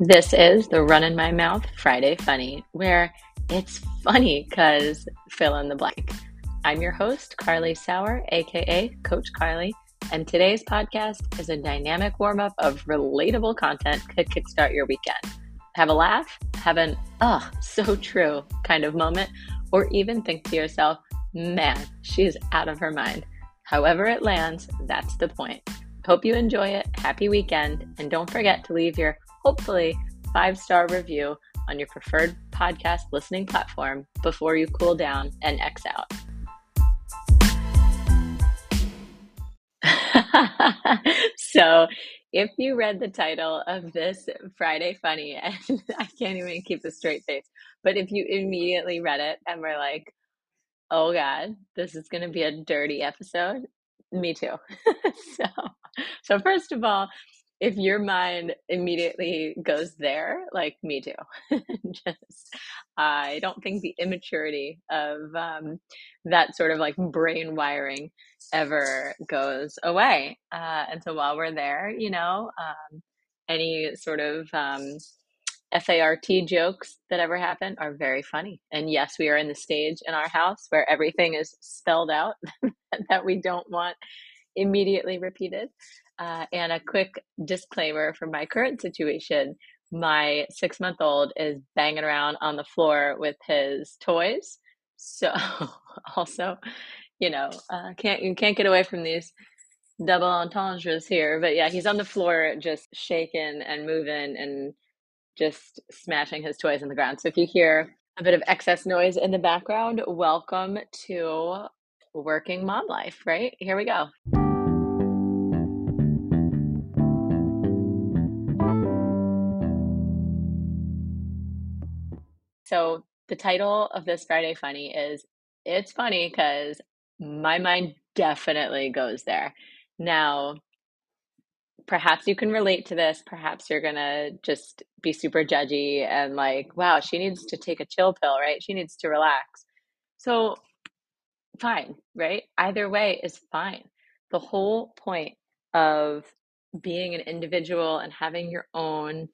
This is the Runnin' My Mouth Friday Funny, where it's funny because fill in the blank. I'm your host, Carly Sauer, aka Coach Carly, and today's podcast is a dynamic warm up of relatable content to kickstart your weekend. Have a laugh, have an, oh, so true kind of moment, or even think to yourself, man, she's out of her mind. However, it lands, that's the point. Hope you enjoy it. Happy weekend. And don't forget to leave your hopefully five star review on your preferred podcast listening platform before you cool down and X out. so, if you read the title of this Friday Funny, and I can't even keep a straight face, but if you immediately read it and were like, oh God, this is going to be a dirty episode, me too. so, so first of all, if your mind immediately goes there, like me too, just I don't think the immaturity of um, that sort of like brain wiring ever goes away. Uh, and so while we're there, you know, um, any sort of um, FART jokes that ever happen are very funny. And yes, we are in the stage in our house where everything is spelled out that we don't want immediately repeated. Uh, and a quick disclaimer for my current situation my six month old is banging around on the floor with his toys. So, also, you know, uh, can't you can't get away from these double entendres here. But yeah, he's on the floor just shaking and moving and just smashing his toys on the ground. So if you hear a bit of excess noise in the background, welcome to working mom life, right? Here we go. So the title of this Friday Funny is It's Funny because my mind definitely goes there. Now, perhaps you can relate to this. Perhaps you're going to just be super judgy and like, wow, she needs to take a chill pill, right? She needs to relax. So, fine, right? Either way is fine. The whole point of being an individual and having your own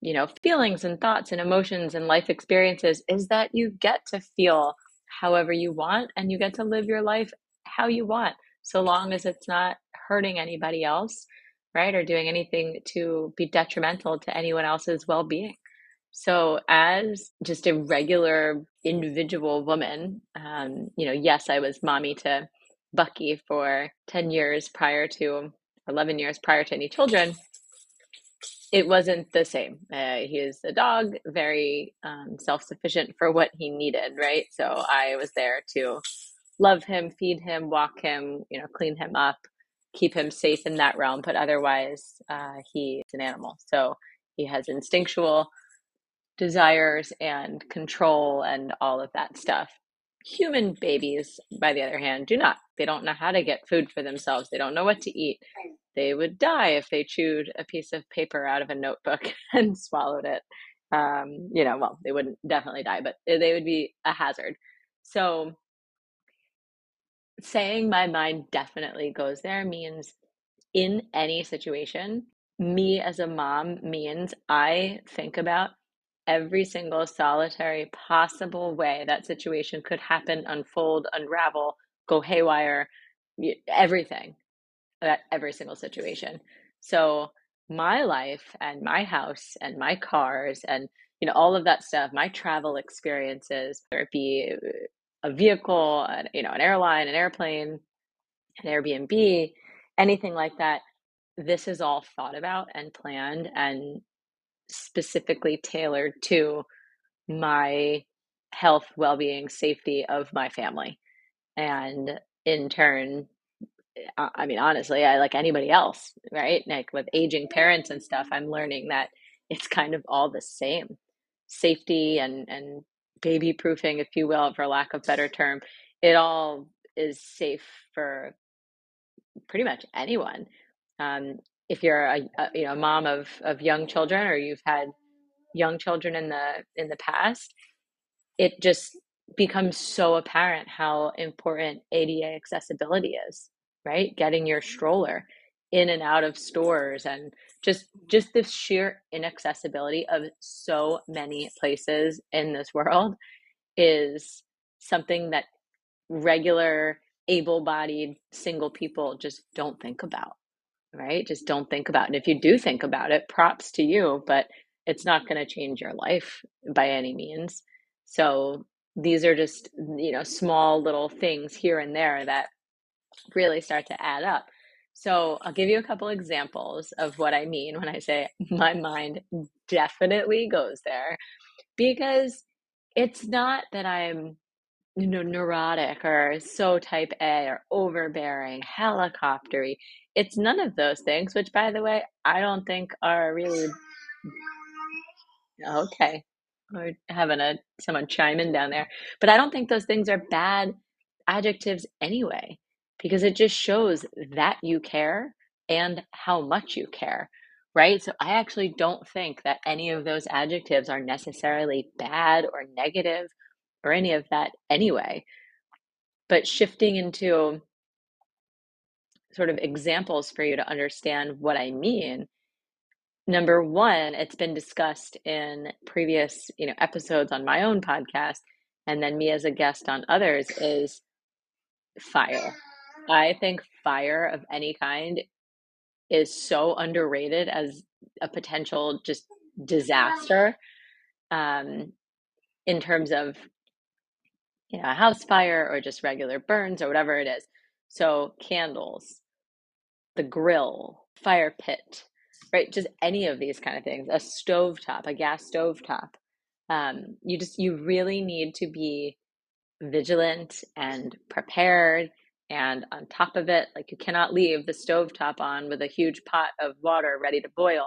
you know, feelings and thoughts and emotions and life experiences is that you get to feel however you want and you get to live your life how you want, so long as it's not hurting anybody else, right? Or doing anything to be detrimental to anyone else's well being. So, as just a regular individual woman, um, you know, yes, I was mommy to Bucky for 10 years prior to 11 years prior to any children it wasn't the same. Uh, he is a dog, very um, self sufficient for what he needed, right? So I was there to love him, feed him, walk him, you know, clean him up, keep him safe in that realm. But otherwise, uh, he's an animal. So he has instinctual desires and control and all of that stuff. Human babies, by the other hand, do not. They don't know how to get food for themselves. They don't know what to eat they would die if they chewed a piece of paper out of a notebook and swallowed it. Um, you know, well, they wouldn't definitely die, but they would be a hazard. So saying my mind definitely goes there means in any situation, me as a mom means I think about every single solitary possible way that situation could happen, unfold, unravel, go haywire, everything at every single situation. So my life and my house and my cars and you know all of that stuff, my travel experiences, whether it be uh, a vehicle, you know, an airline, an airplane, an Airbnb, anything like that, this is all thought about and planned and specifically tailored to my health, well-being, safety of my family. And in turn, I mean, honestly, I like anybody else, right? Like with aging parents and stuff, I'm learning that it's kind of all the same safety and, and baby proofing, if you will, for lack of better term. It all is safe for pretty much anyone. Um, if you're a, a, you know mom of of young children or you've had young children in the in the past, it just becomes so apparent how important ADA accessibility is right? Getting your mm-hmm. stroller in and out of stores and just just the sheer inaccessibility of so many places in this world is something that regular able-bodied single people just don't think about right? Just don't think about it and if you do think about it props to you but it's not going to change your life by any means. So these are just you know small little things here and there that really start to add up. So I'll give you a couple examples of what I mean when I say mm-hmm. my mind definitely goes there because it's not that I'm you know neurotic or so type A or overbearing, helicoptery. It's none of those things, which by the way, I don't think are really okay. We're having a someone chime in down there. But I don't think those things are bad adjectives anyway, because it just shows that you care and how much you care, right? So I actually don't think that any of those adjectives are necessarily bad or negative or any of that anyway. But shifting into sort of examples for you to understand what I mean. Number one, it's been discussed in previous, you know, episodes on my own podcast, and then me as a guest on others is fire. I think fire of any kind is so underrated as a potential just disaster um, in terms of you know a house fire or just regular burns or whatever it is. So candles, the grill, fire pit, right? Just any of these kind of things. A stove top, a gas stove top. Um, you just you really need to be vigilant and prepared and on top of it like you cannot leave the stove top on with a huge pot of water ready to boil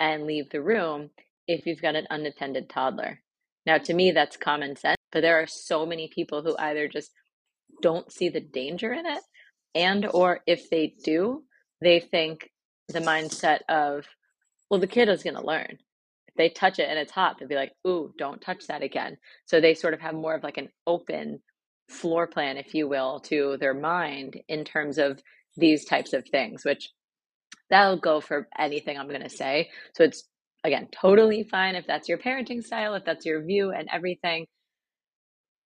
and leave the room if you've got an unattended toddler now to me that's common sense but there are so many people who either just don't see the danger in it and or if they do they think the mindset of well the kid is going to learn. If they touch it and it's hot they'll be like ooh don't touch that again. So they sort of have more of like an open floor plan if you will to their mind in terms of these types of things which that'll go for anything i'm going to say. So it's again totally fine if that's your parenting style if that's your view and everything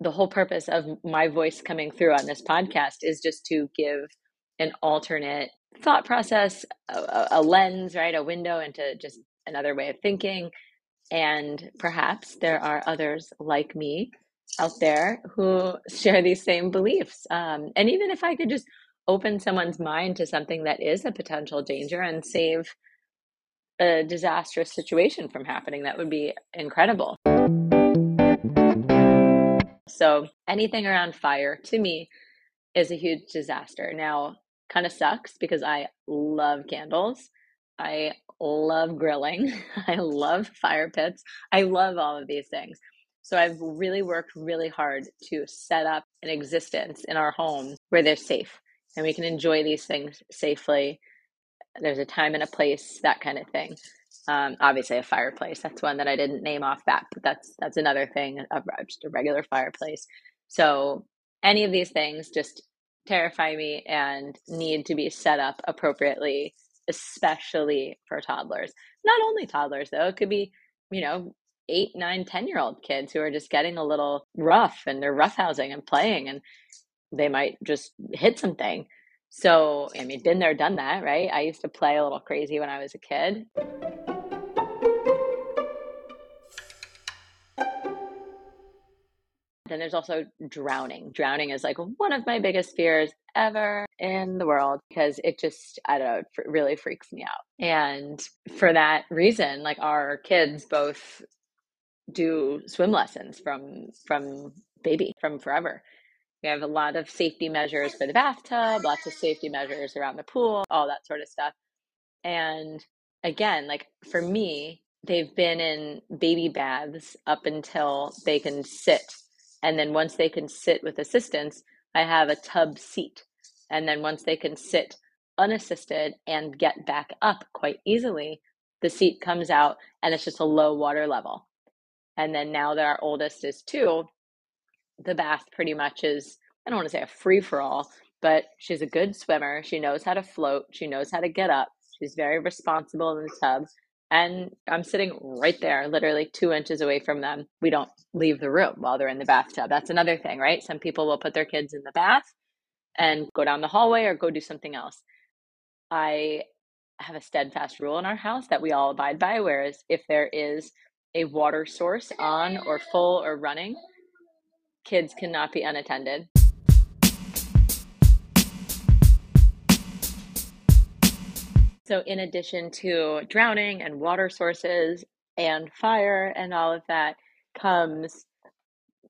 the whole purpose of my voice coming through on this podcast is just to give an alternate thought process, a, a, lens, right? A window into just another way of thinking. And perhaps there are others like me out there who share these same beliefs. Um, and even if I could just open someone's mind to something that is a potential danger and save a disastrous situation from happening, that would be incredible. So anything around fire to me is a huge disaster. Now, kind of sucks because I love candles. I love grilling. I love fire pits. I love all of these things. So I've really worked really hard to set up an existence in our home where they're safe and we can enjoy these things safely. There's a time and a place, that kind of thing. Um, obviously, a fireplace. That's one that I didn't name off that, but that's that's another thing. Just a regular fireplace. So any of these things just terrify me and need to be set up appropriately, especially for toddlers. Not only toddlers though; it could be you know eight, nine, ten year old kids who are just getting a little rough and they're roughhousing and playing and they might just hit something. So, I mean, been there, done that, right? I used to play a little crazy when I was a kid. Then there's also drowning. Drowning is like one of my biggest fears ever in the world because it just, I don't know, it really freaks me out. And for that reason, like our kids both do swim lessons from from baby from forever. We have a lot of safety measures for the bathtub, lots of safety measures around the pool, all that sort of stuff. And again, like for me, they've been in baby baths up until they can sit and then once they can sit with assistance, I have a tub seat. And then once they can sit unassisted and get back up quite easily, the seat comes out and it's just a low water level. And then now that our oldest is two, the bath pretty much is, I don't want to say a free for all, but she's a good swimmer. She knows how to float. She knows how to get up. She's very responsible in the tub. And I'm sitting right there, literally two inches away from them. We don't leave the room while they're in the bathtub. That's another thing, right? Some people will put their kids in the bath and go down the hallway or go do something else. I have a steadfast rule in our house that we all abide by, whereas if there is a water source on or full or running, kids cannot be unattended. So, in addition to drowning and water sources and fire and all of that, comes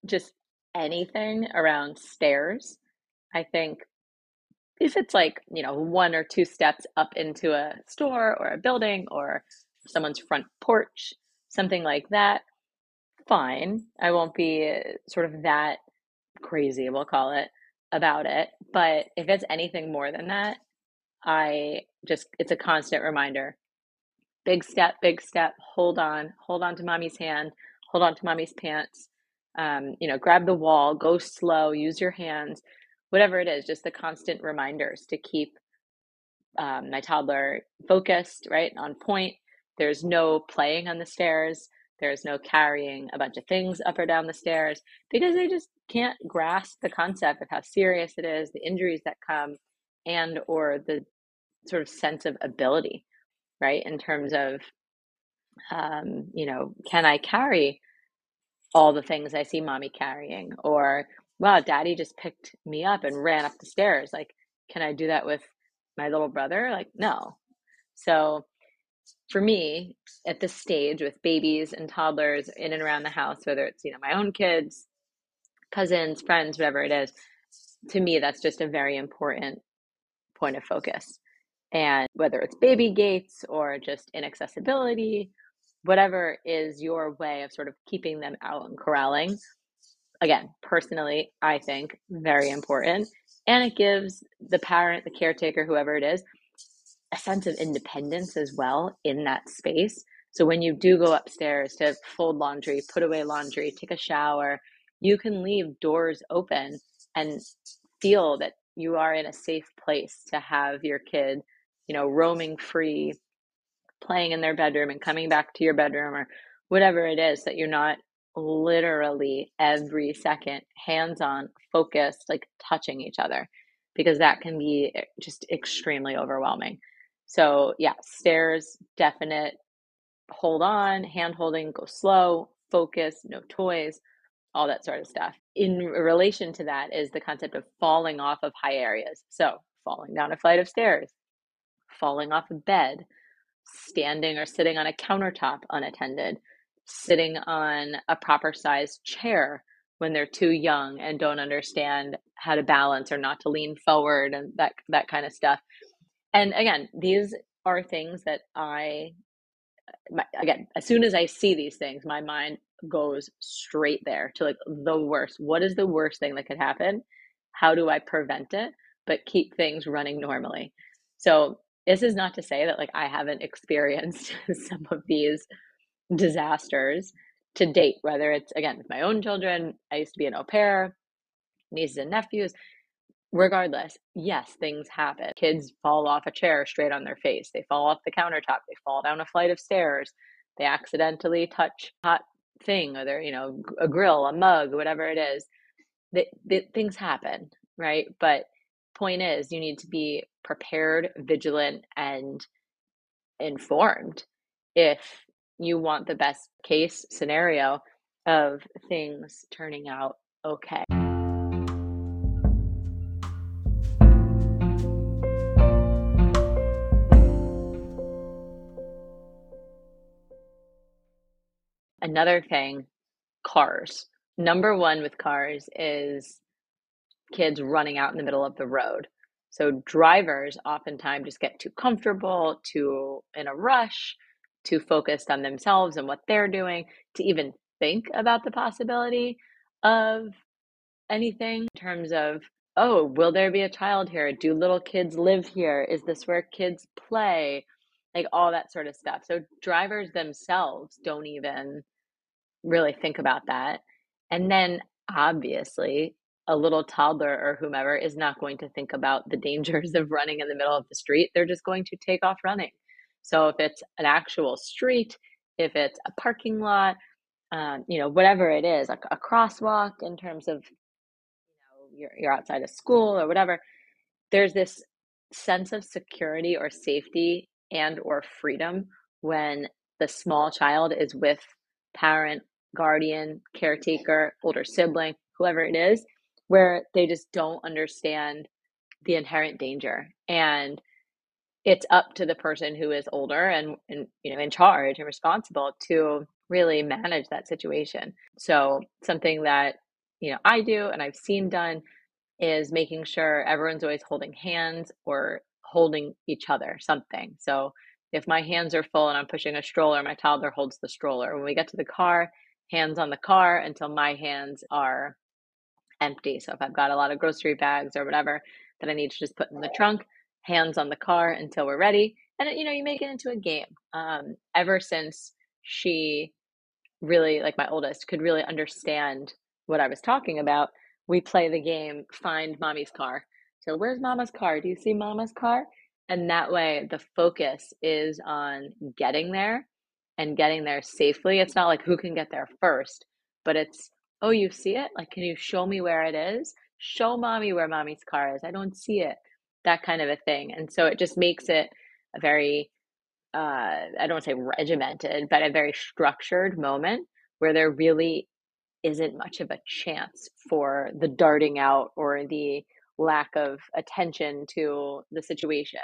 just anything around stairs. I think if it's like, you know, one or two steps up into a store or a building or someone's front porch, something like that, fine. I won't be sort of that crazy, we'll call it, about it. But if it's anything more than that, I just, it's a constant reminder. Big step, big step, hold on, hold on to mommy's hand, hold on to mommy's pants. Um, you know, grab the wall, go slow, use your hands, whatever it is, just the constant reminders to keep um, my toddler focused, right, on point. There's no playing on the stairs. There's no carrying a bunch of things up or down the stairs because they just can't grasp the concept of how serious it is, the injuries that come, and or the sort of sense of ability, right? In terms of, um, you know, can I carry all the things I see mommy carrying? Or, wow, daddy just picked me up and ran up the stairs. Like, can I do that with my little brother? Like, no. So, for me, at this stage with babies and toddlers in and around the house, whether it's, you know, my own kids, cousins, friends, whatever it is, to me, that's just a very important point of focus. And whether it's baby gates or just inaccessibility, whatever is your way of sort of keeping them out and corralling, again, personally, I think very important. And it gives the parent, the caretaker, whoever it is, a sense of independence as well in that space. So when you do go upstairs to fold laundry, put away laundry, take a shower, you can leave doors open and feel that you are in a safe place to have your kid, you know, roaming free, playing in their bedroom and coming back to your bedroom or whatever it is that you're not literally every second hands on focused like touching each other because that can be eh, just extremely overwhelming. So yeah stairs definite hold on hand holding go slow focus no toys all that sort of stuff. In relation to that is the concept of falling off of high areas. So, falling down a flight of stairs, falling off a bed, standing or sitting on a countertop unattended, sitting on a proper sized chair when they're too young and don't understand how to balance or not to lean forward and that that kind of stuff. And again, these are things that I again, as soon as I see these things, my mind goes straight there to like the worst. What is the worst thing that could happen? How do I prevent it, but keep things running normally? So, this is not to say that like I haven't experienced some of these disasters to date, whether it's again with my own children, I used to be an au pair, nieces and nephews. Regardless, yes, things happen. Kids fall off a chair straight on their face. They fall off the countertop. They fall down a flight of stairs. They accidentally touch hot thing or they're you know a grill a mug whatever it is that, that things happen right? But point is you need to be prepared vigilant and informed if you want the best case scenario of things turning out okay Another thing, cars. Number one with cars is kids running out in the middle of the road. So drivers oftentimes just get too comfortable, too in a rush, too focused on themselves and what they're doing to even think about the possibility of anything in terms of, oh, will there be a child here? Do little kids live here? Is this where kids play? Like all that sort of stuff. So drivers themselves don't even really think about that. And then obviously, a little toddler or whomever is not going to think about the dangers of running in the middle of the street. They're just going to take off running. So if it's an actual street, if it's a parking lot, um, you know, whatever it is, a, a crosswalk in terms of, you know, you're, you're outside of school or whatever, there's this sense of security or safety and or freedom when the small child is with parent, guardian, caretaker, older sibling, whoever it is, where they just don't understand the inherent danger. And it's up to the person who is older and, and you know in charge and responsible to really manage that situation. So something that you know I do and I've seen done is making sure everyone's always holding hands or holding each other something. So if my hands are full and I'm pushing a stroller, my toddler holds the stroller. When we get to the car, hands on the car until my hands are empty. So if I've got a lot of grocery bags or whatever that I need to just put in the trunk, hands on the car until we're ready. And you know, you make it into a game. Um, ever since she really, like my oldest, could really understand what I was talking about, we play the game Find Mommy's Car. So, where's Mama's car? Do you see Mama's car? And that way, the focus is on getting there and getting there safely. It's not like who can get there first, but it's, oh, you see it? Like, can you show me where it is? Show mommy where mommy's car is. I don't see it. That kind of a thing. And so it just makes it a very, uh, I don't say regimented, but a very structured moment where there really isn't much of a chance for the darting out or the lack of attention to the situation.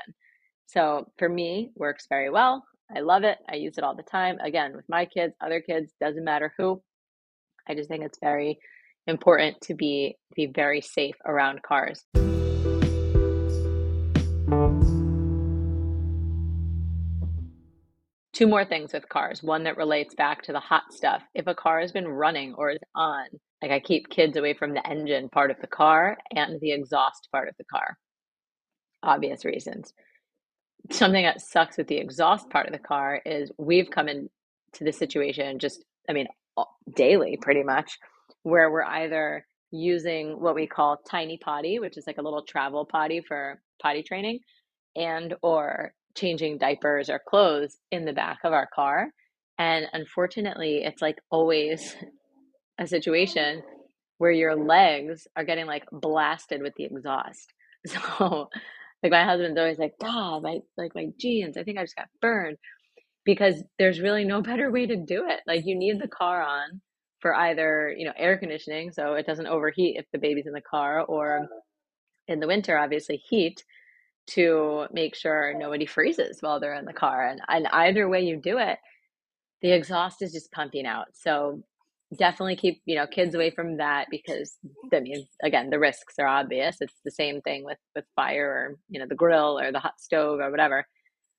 So for me, works very well. I love it. I use it all the time. Again, with my kids, other kids, doesn't matter who. I just think it's very important to be be very safe around cars. Two more things with cars. One that relates back to the hot stuff. If a car has been running or is on, like I keep kids away from the engine part of the car and the exhaust part of the car. Obvious reasons. Something that sucks with the exhaust part of the car is we've come into the situation just, I mean, daily pretty much, where we're either using what we call tiny potty, which is like a little travel potty for potty training, and or changing diapers or clothes in the back of our car. And unfortunately, it's like always a situation where your legs are getting like blasted with the exhaust. So like my husband's always like, God, my like my jeans, I think I just got burned. Because there's really no better way to do it. Like you need the car on for either, you know, air conditioning so it doesn't overheat if the baby's in the car or uh-huh. in the winter, obviously heat to make sure nobody freezes while they're in the car. And, and either way you do it, the exhaust is just pumping out. So definitely keep you know kids away from that because I mean again the risks are obvious. It's the same thing with with fire or you know the grill or the hot stove or whatever.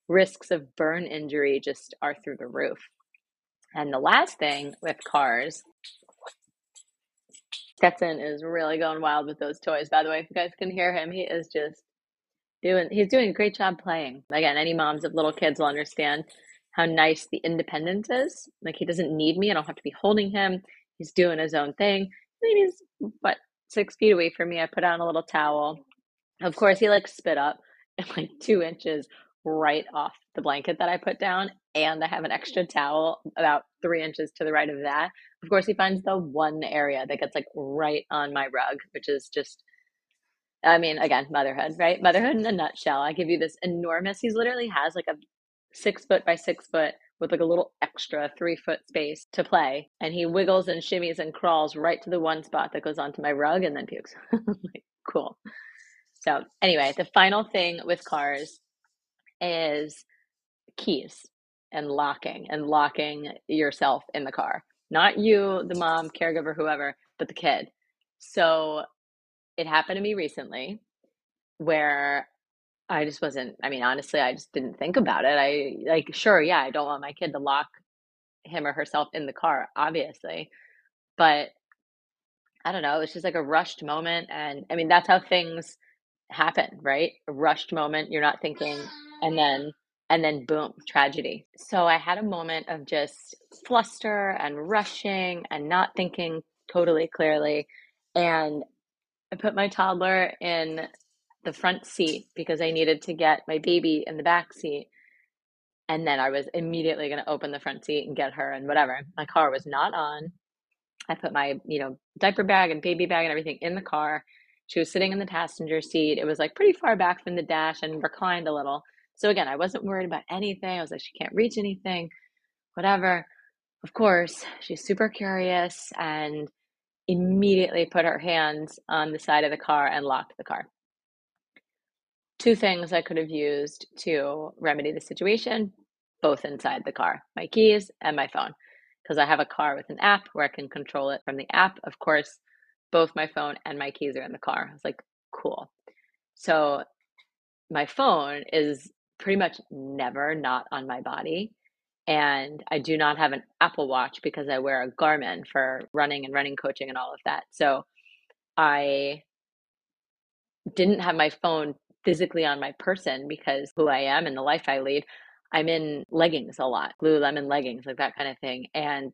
Risks of burn injury just are through the roof. And the last thing with cars, Stetson is really going wild with those toys. By the way, if you guys can hear him, he is just doing he's doing a great job playing. Again, any moms of little kids will understand how nice the independence is. Like he doesn't need me. I don't have to be holding him. He's doing his own thing. Mean, he's what six feet away from me. I put on a little towel. Of course, he like spit up like two inches right off the blanket that I put down, and I have an extra towel about three inches to the right of that. Of course, he finds the one area that gets like right on my rug, which is just I mean, again, motherhood, right? Motherhood in a nutshell. I give you this enormous, he's literally has like a six foot by six foot with like a little extra three foot space to play. And he wiggles and shimmies and crawls right to the one spot that goes onto my rug and then pukes. like, cool. So, anyway, the final thing with cars is keys and locking and locking yourself in the car. Not you, the mom, caregiver, whoever, but the kid. So, it happened to me recently where I just wasn't, I mean, honestly, I just didn't think about it. I like, sure, yeah, I don't want my kid to lock him or herself in the car, obviously. But I don't know, it's just like a rushed moment. And I mean, that's how things happen, right? A rushed moment, you're not thinking, and then, and then boom, tragedy. So I had a moment of just fluster and rushing and not thinking totally clearly. And I put my toddler in the front seat because I needed to get my baby in the back seat. And then I was immediately going to open the front seat and get her and whatever. My car was not on. I put my, you know, diaper bag and baby bag and everything in the car. She was sitting in the passenger seat. It was like pretty far back from the dash and reclined a little. So again, I wasn't worried about anything. I was like, she can't reach anything, whatever. Of course, she's super curious and immediately put her hands on the side of the car and locked the car. Two things I could have used to remedy the situation, both inside the car my keys and my phone because I have a car with an app where I can control it from the app. Of course, both my phone and my keys are in the car. I was like, cool. So my phone is pretty much never not on my body. And I do not have an Apple Watch because I wear a Garmin for running and running coaching and all of that. So I didn't have my phone physically on my person because who I am and the life I lead. I'm in leggings a lot, Lululemon leggings, like that kind of thing. And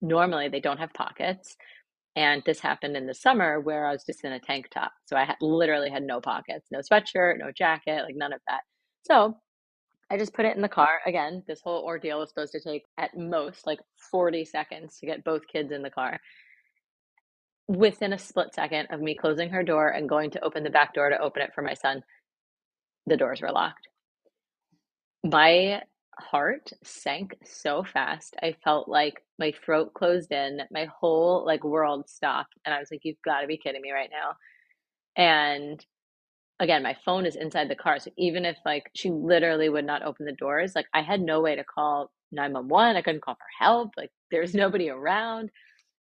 normally they don't have pockets. And this happened in the summer where I was just in a tank top. So I literally had no pockets, no sweatshirt, no jacket, like none of that. So I just put it in the car. Again, this whole ordeal was supposed to take at most like 40 seconds to get both kids in the car. Within a split second of me closing her door and going to open the back door to open it for my son, the doors were locked my heart sank so fast. I felt like my throat closed in, my whole like world stopped, and I was like, "You've got to be kidding me right now!" And again, my phone is inside the car, so even if like she literally would not open the doors, like I had no way to call 911. I couldn't call for help. Like there's nobody around.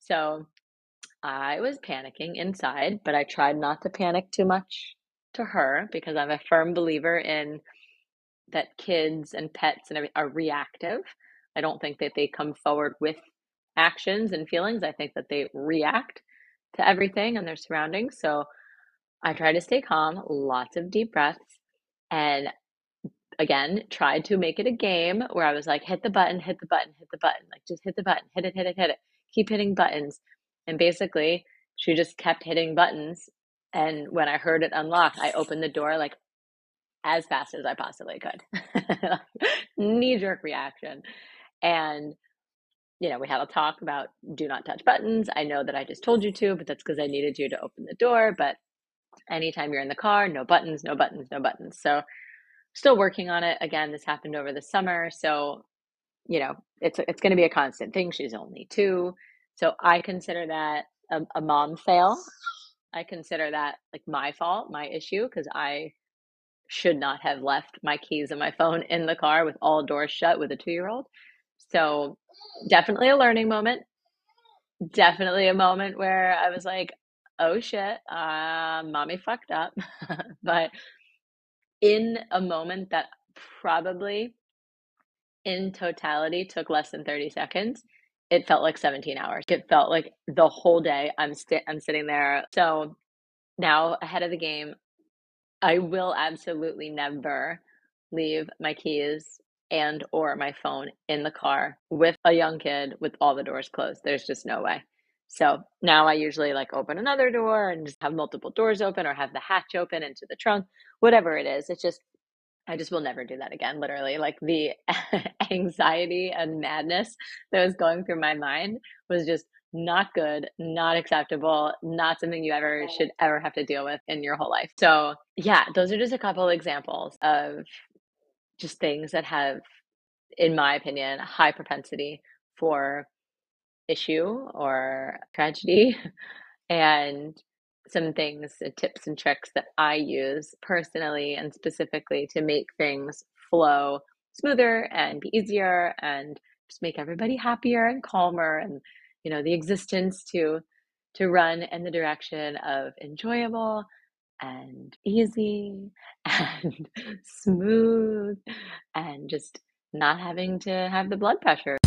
So I was panicking inside, but I tried not to panic too much to her because I'm a firm believer in that kids and pets and are reactive. I don't think that they come forward with actions and feelings. I think that they react to everything and their surroundings. So I try to stay calm, lots of deep breaths, and again, tried to make it a game where I was like, hit the button, hit the button, hit the button, like just hit the button, hit it, hit it, hit it, keep hitting buttons. And basically, she just kept hitting buttons. And when I heard it unlock, I opened the door like as fast as I possibly could. Knee jerk reaction. And, you know, we had a talk about do not touch buttons. I know that I just told you to, but that's because I needed you to open the door. But anytime you're in the car, no buttons, no buttons, no buttons. So, still working on it. Again, this happened over the summer. So, you know, it's, it's going to be a constant thing. She's only two. So, I consider that a, a mom fail. I consider that like my fault, my issue, because I should not have left my keys and my phone in the car with all doors shut with a two year old. So, definitely a learning moment. Definitely a moment where I was like, oh shit, uh, mommy fucked up. but in a moment that probably in totality took less than 30 seconds, it felt like 17 hours. It felt like the whole day I'm, st- I'm sitting there. So now ahead of the game, I will absolutely never leave my keys and or my phone in the car with a young kid with all the doors closed. There's just no way. So now I usually like open another door and just have multiple doors open or have the hatch open into the trunk, whatever it is. It's just I just will never do that again. Literally, like the anxiety and madness that was going through my mind was just not good, not acceptable, not something you ever should ever have to deal with in your whole life. So, yeah, those are just a couple examples of just things that have, in my opinion, a high propensity for issue or tragedy. And some things, uh, tips and tricks that I use personally and specifically to make things flow smoother and be easier and just make everybody happier and calmer and you know the existence to to run in the direction of enjoyable and easy and smooth and just not having to have the blood pressure